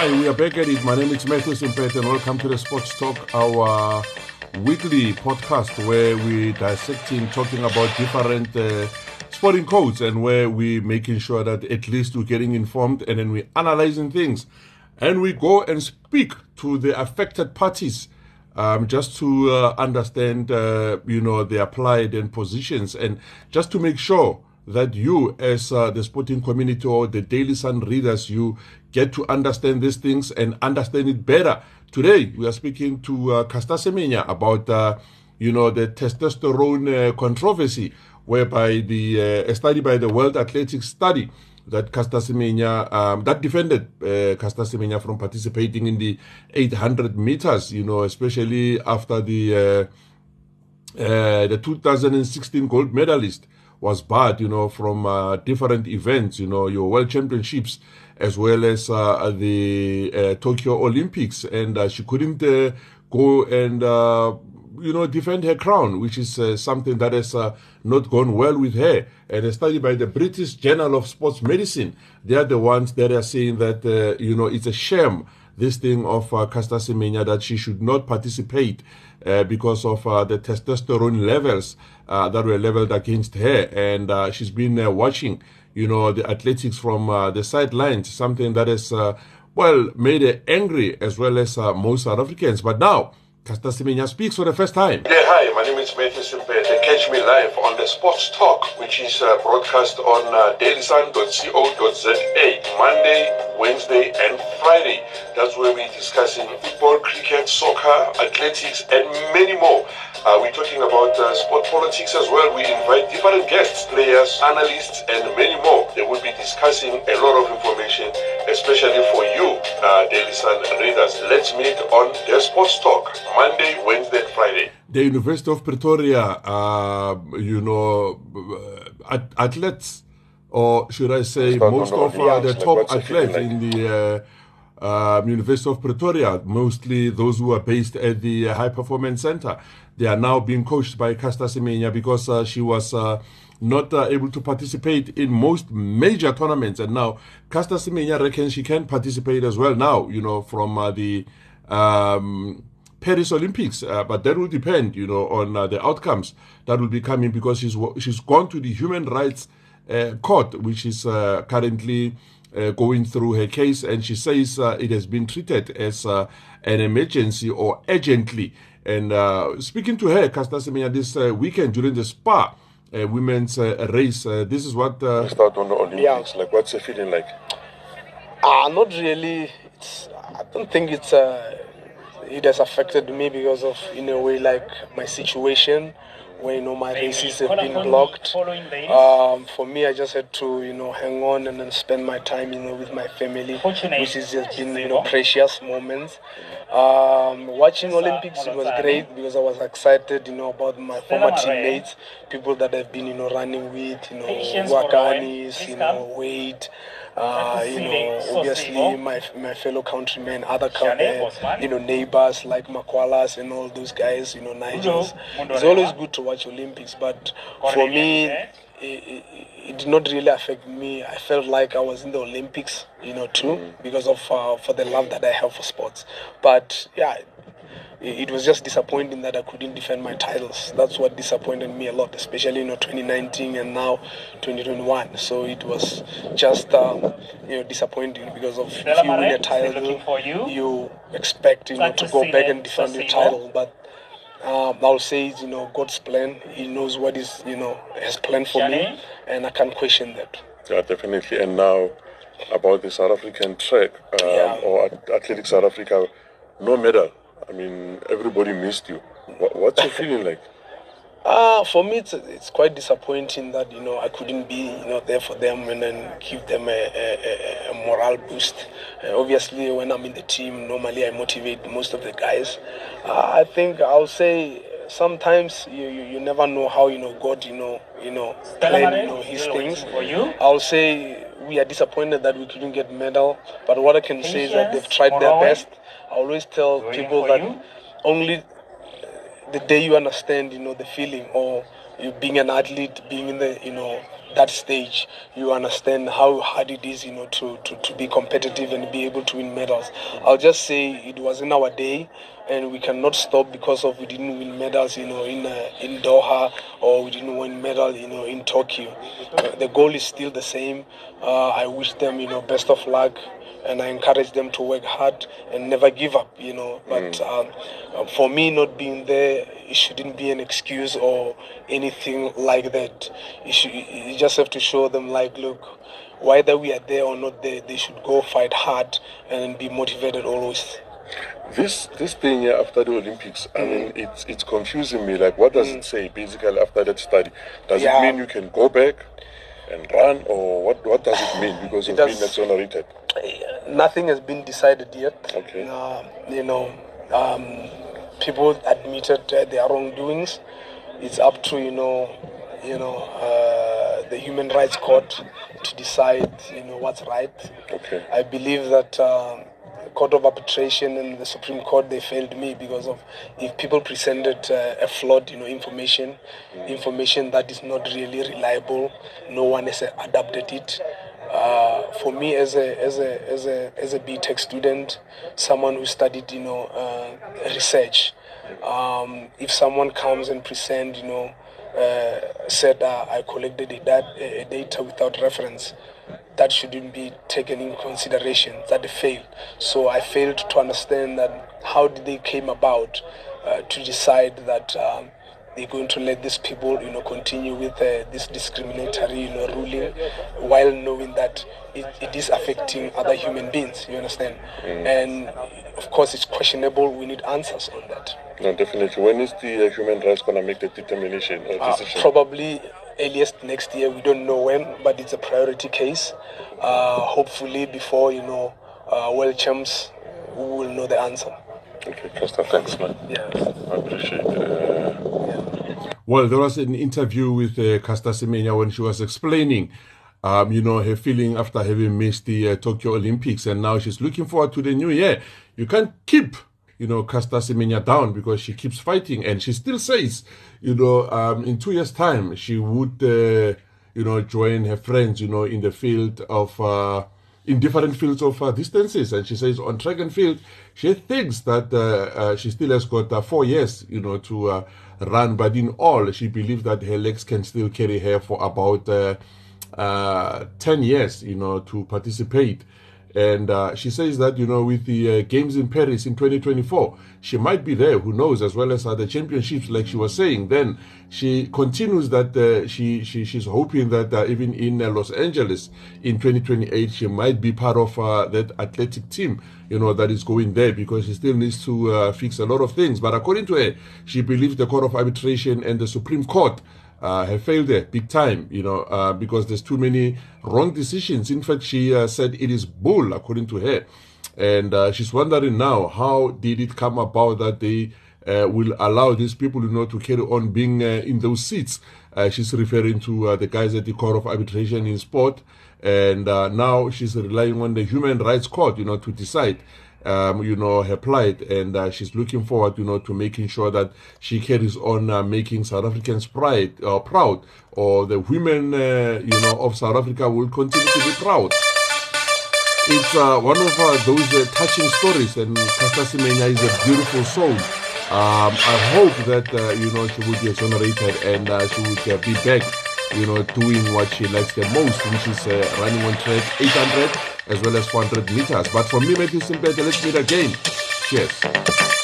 Hi, we are back at it. My name is Matthew Simpet and welcome to the Sports Talk, our weekly podcast where we dissecting, talking about different uh, sporting codes and where we making sure that at least we're getting informed and then we analyzing things. And we go and speak to the affected parties um, just to uh, understand, uh, you know, their plight and positions and just to make sure that you as uh, the sporting community or the Daily Sun readers, you get to understand these things and understand it better. Today, we are speaking to uh, Semenya about, uh, you know, the testosterone uh, controversy, whereby the uh, a study by the World Athletics study that Caster Semenya, um, that defended uh, Semenya from participating in the 800 meters, you know, especially after the uh, uh, the 2016 gold medalist was barred, you know, from uh, different events, you know, your World Championships as well as uh, the uh, Tokyo Olympics, and uh, she couldn't uh, go and uh, you know defend her crown, which is uh, something that has not gone well with her. And a study by the British Journal of Sports Medicine, they are the ones that are saying that you know it's a shame this thing of uh, Caster Semenya that she should not participate uh, because of uh, the testosterone levels uh, that were leveled against her. And uh, she's been uh, watching, you know, the athletics from the sidelines, something that has, well, made her angry as well as most South Africans. But now, Caster Semenya speaks for the first time. Yeah, hi, my name is Matthew Simpete. Catch me live on the Sports Talk, which is uh, broadcast on uh, dailysun.co.za Monday, Wednesday, and Friday. That's where we're discussing football, cricket, soccer, athletics, and many more. Uh, we're talking about uh, sport politics as well. We invite different guests, players, analysts, and many more. They will be discussing a lot of information, especially for you, uh, Daily Sun readers. Let's meet on the Sports Talk, Monday, Wednesday, Friday. The University of Pretoria, uh, you know, uh, athletes, or should I say, most of uh, the top athletes in the uh, University of Pretoria, mostly those who are based at the High Performance Center. They are now being coached by Caster Semenya because uh, she was uh, not uh, able to participate in most major tournaments. And now Caster Semenya reckons she can participate as well now, you know, from uh, the um, Paris Olympics. Uh, but that will depend, you know, on uh, the outcomes that will be coming because she's, she's gone to the Human Rights Court, which is currently uh, going through her case, and she says uh, it has been treated as uh, an emergency or urgently. And uh, speaking to her, Caster Semenya, this uh, weekend during the Spar uh, women's race, this is what. Uh, start on the Olympics. Yeah. Like, what's the feeling like? Ah, not really. It's, I don't think it's. It has affected me because of, in a way, like my situation where you know my races have been blocked. Um, for me, I just had to you know hang on and then spend my time you know with my family, which has just been you know precious moments. Um, watching Olympics it was great because I was excited you know about my former teammates, people that I've been you know running with, you know Akanis, you know Wayde uh, you know, obviously my my fellow countrymen, other uh, you know neighbors like Makwalas and all those guys, you know, Nijels. It's always good to watch Olympics, but for me, it, it, it, did not really affect me. I felt like I was in the Olympics, you know, too, mm. because of uh, for the love that I have for sports. But yeah, it was just disappointing that I couldn't defend my titles. That's what disappointed me a lot, especially you know 2019 and now 2021. So it was just um, you know disappointing because of if you win a title, you. you expect you know to go back and defend your title, but. Um, I'll say, you know, God's plan. He knows what is, you know, has planned for me, and I can't question that. Yeah, definitely. And now, about the South African track um, yeah. or Athletics South Africa, no medal. I mean, everybody missed you. What's your feeling like? Uh, for me, it's, it's quite disappointing that, you know, I couldn't be, you know, there for them and then give them a, a, a morale boost. Uh, obviously, when I'm in the team, normally I motivate most of the guys. Uh, I think I'll say sometimes you, you, you, never know how, you know, God, you know, you know, plan, you know, his things. For you, I'll say we are disappointed that we couldn't get medal, but what I can say is that they've tried their best. I always tell people that only the day you understand, you know, the feeling or you being an athlete, being in the, you know, that stage, you understand how hard it is, you know, to, to, to be competitive and be able to win medals. I'll just say it was in our day, and we cannot stop because of we didn't win medals, you know, in uh, in Doha or we didn't win medal, you know, in Tokyo. Uh, the goal is still the same. Uh, I wish them, you know, best of luck and I encourage them to work hard and never give up, you know. But mm. um, uh, for me, not being there, it shouldn't be an excuse or anything like that. You, should, you just have to show them, like, look, whether we are there or not there, they should go fight hard and be motivated always. This this thing here after the Olympics, I mean, mm. it's it's confusing me. Like, what does mm. it say basically after that study? Does yeah. it mean you can go back and run, or what? What does it mean because it of being exonerated? nothing has been decided yet. Okay. Uh, you know, um, people admitted uh, their wrongdoings. It's up to you know, you know, uh, the Human Rights Court to decide you know what's right. Okay. I believe that. Um, Court of Arbitration and the Supreme Court they failed me because of if people presented uh, a flawed you know information, mm. information that is not really reliable, no one has adapted it. Uh, for me as a as a as a as a BTech student, someone who studied you know uh, research, um, if someone comes and present you know uh, said uh, I collected dat- a data without reference, that shouldn't be taken in consideration. That failed. So I failed to understand that how did they came about uh, to decide that. Um, they're going to let these people, you know, continue with uh, this discriminatory, you know, ruling, while knowing that it, it is affecting other human beings. You understand? Mm. And of course, it's questionable. We need answers on that. No, definitely. When is the uh, human rights going to make the determination or uh, decision? Uh, probably earliest next year. We don't know when, but it's a priority case. Uh, hopefully, before you know, uh, world champs, we will know the answer. Okay, Caster, thanks, man. Yeah. I appreciate it. Well, there was an interview with uh, Caster Semenya when she was explaining, um, you know, her feeling after having missed the uh, Tokyo Olympics, and now she's looking forward to the new year. You can't keep, you know, Caster Semenya down because she keeps fighting, and she still says, you know, um, in two years' time she would, uh, you know, join her friends, you know, in the field of. Uh, in different fields of uh, distances. And she says on track and field, she thinks that uh, uh, she still has got uh, four years, you know, to uh, run. But in all, she believes that her legs can still carry her for about uh, 10 years, you know, to participate. And uh, she says that, you know, with the uh, Games in Paris in 2024, she might be there, who knows, as well as other championships, like she was saying. Then she continues that uh, she, she she's hoping that uh, even in uh, Los Angeles in 2028, she might be part of that athletic team, you know, that is going there because she still needs to fix a lot of things. But according to her, she believes the Court of Arbitration and the Supreme Court uh, have failed there big time, you know, uh, because there's too many wrong decisions. In fact, she uh, said it is bull, according to her. And uh, she's wondering now, how did it come about that they uh, will allow these people, you know, to carry on being uh, in those seats? she's referring to the guys at the Court of Arbitration in Sport. And now she's relying on the Human Rights Court, you know, to decide um, you know, her plight, and uh, she's looking forward, you know, to making sure that she carries on uh, making South Africans pride uh, proud, or the women, uh, you know, of South Africa will continue to be proud. It's uh, one of uh, those touching stories, and Semenya is a beautiful soul. Um, I hope that you know she would be exonerated and she would be back, you know, doing what she likes the most, which is running on track 800 as well as 400 meters. But for me, Matthew Simpete, let's meet again. Cheers.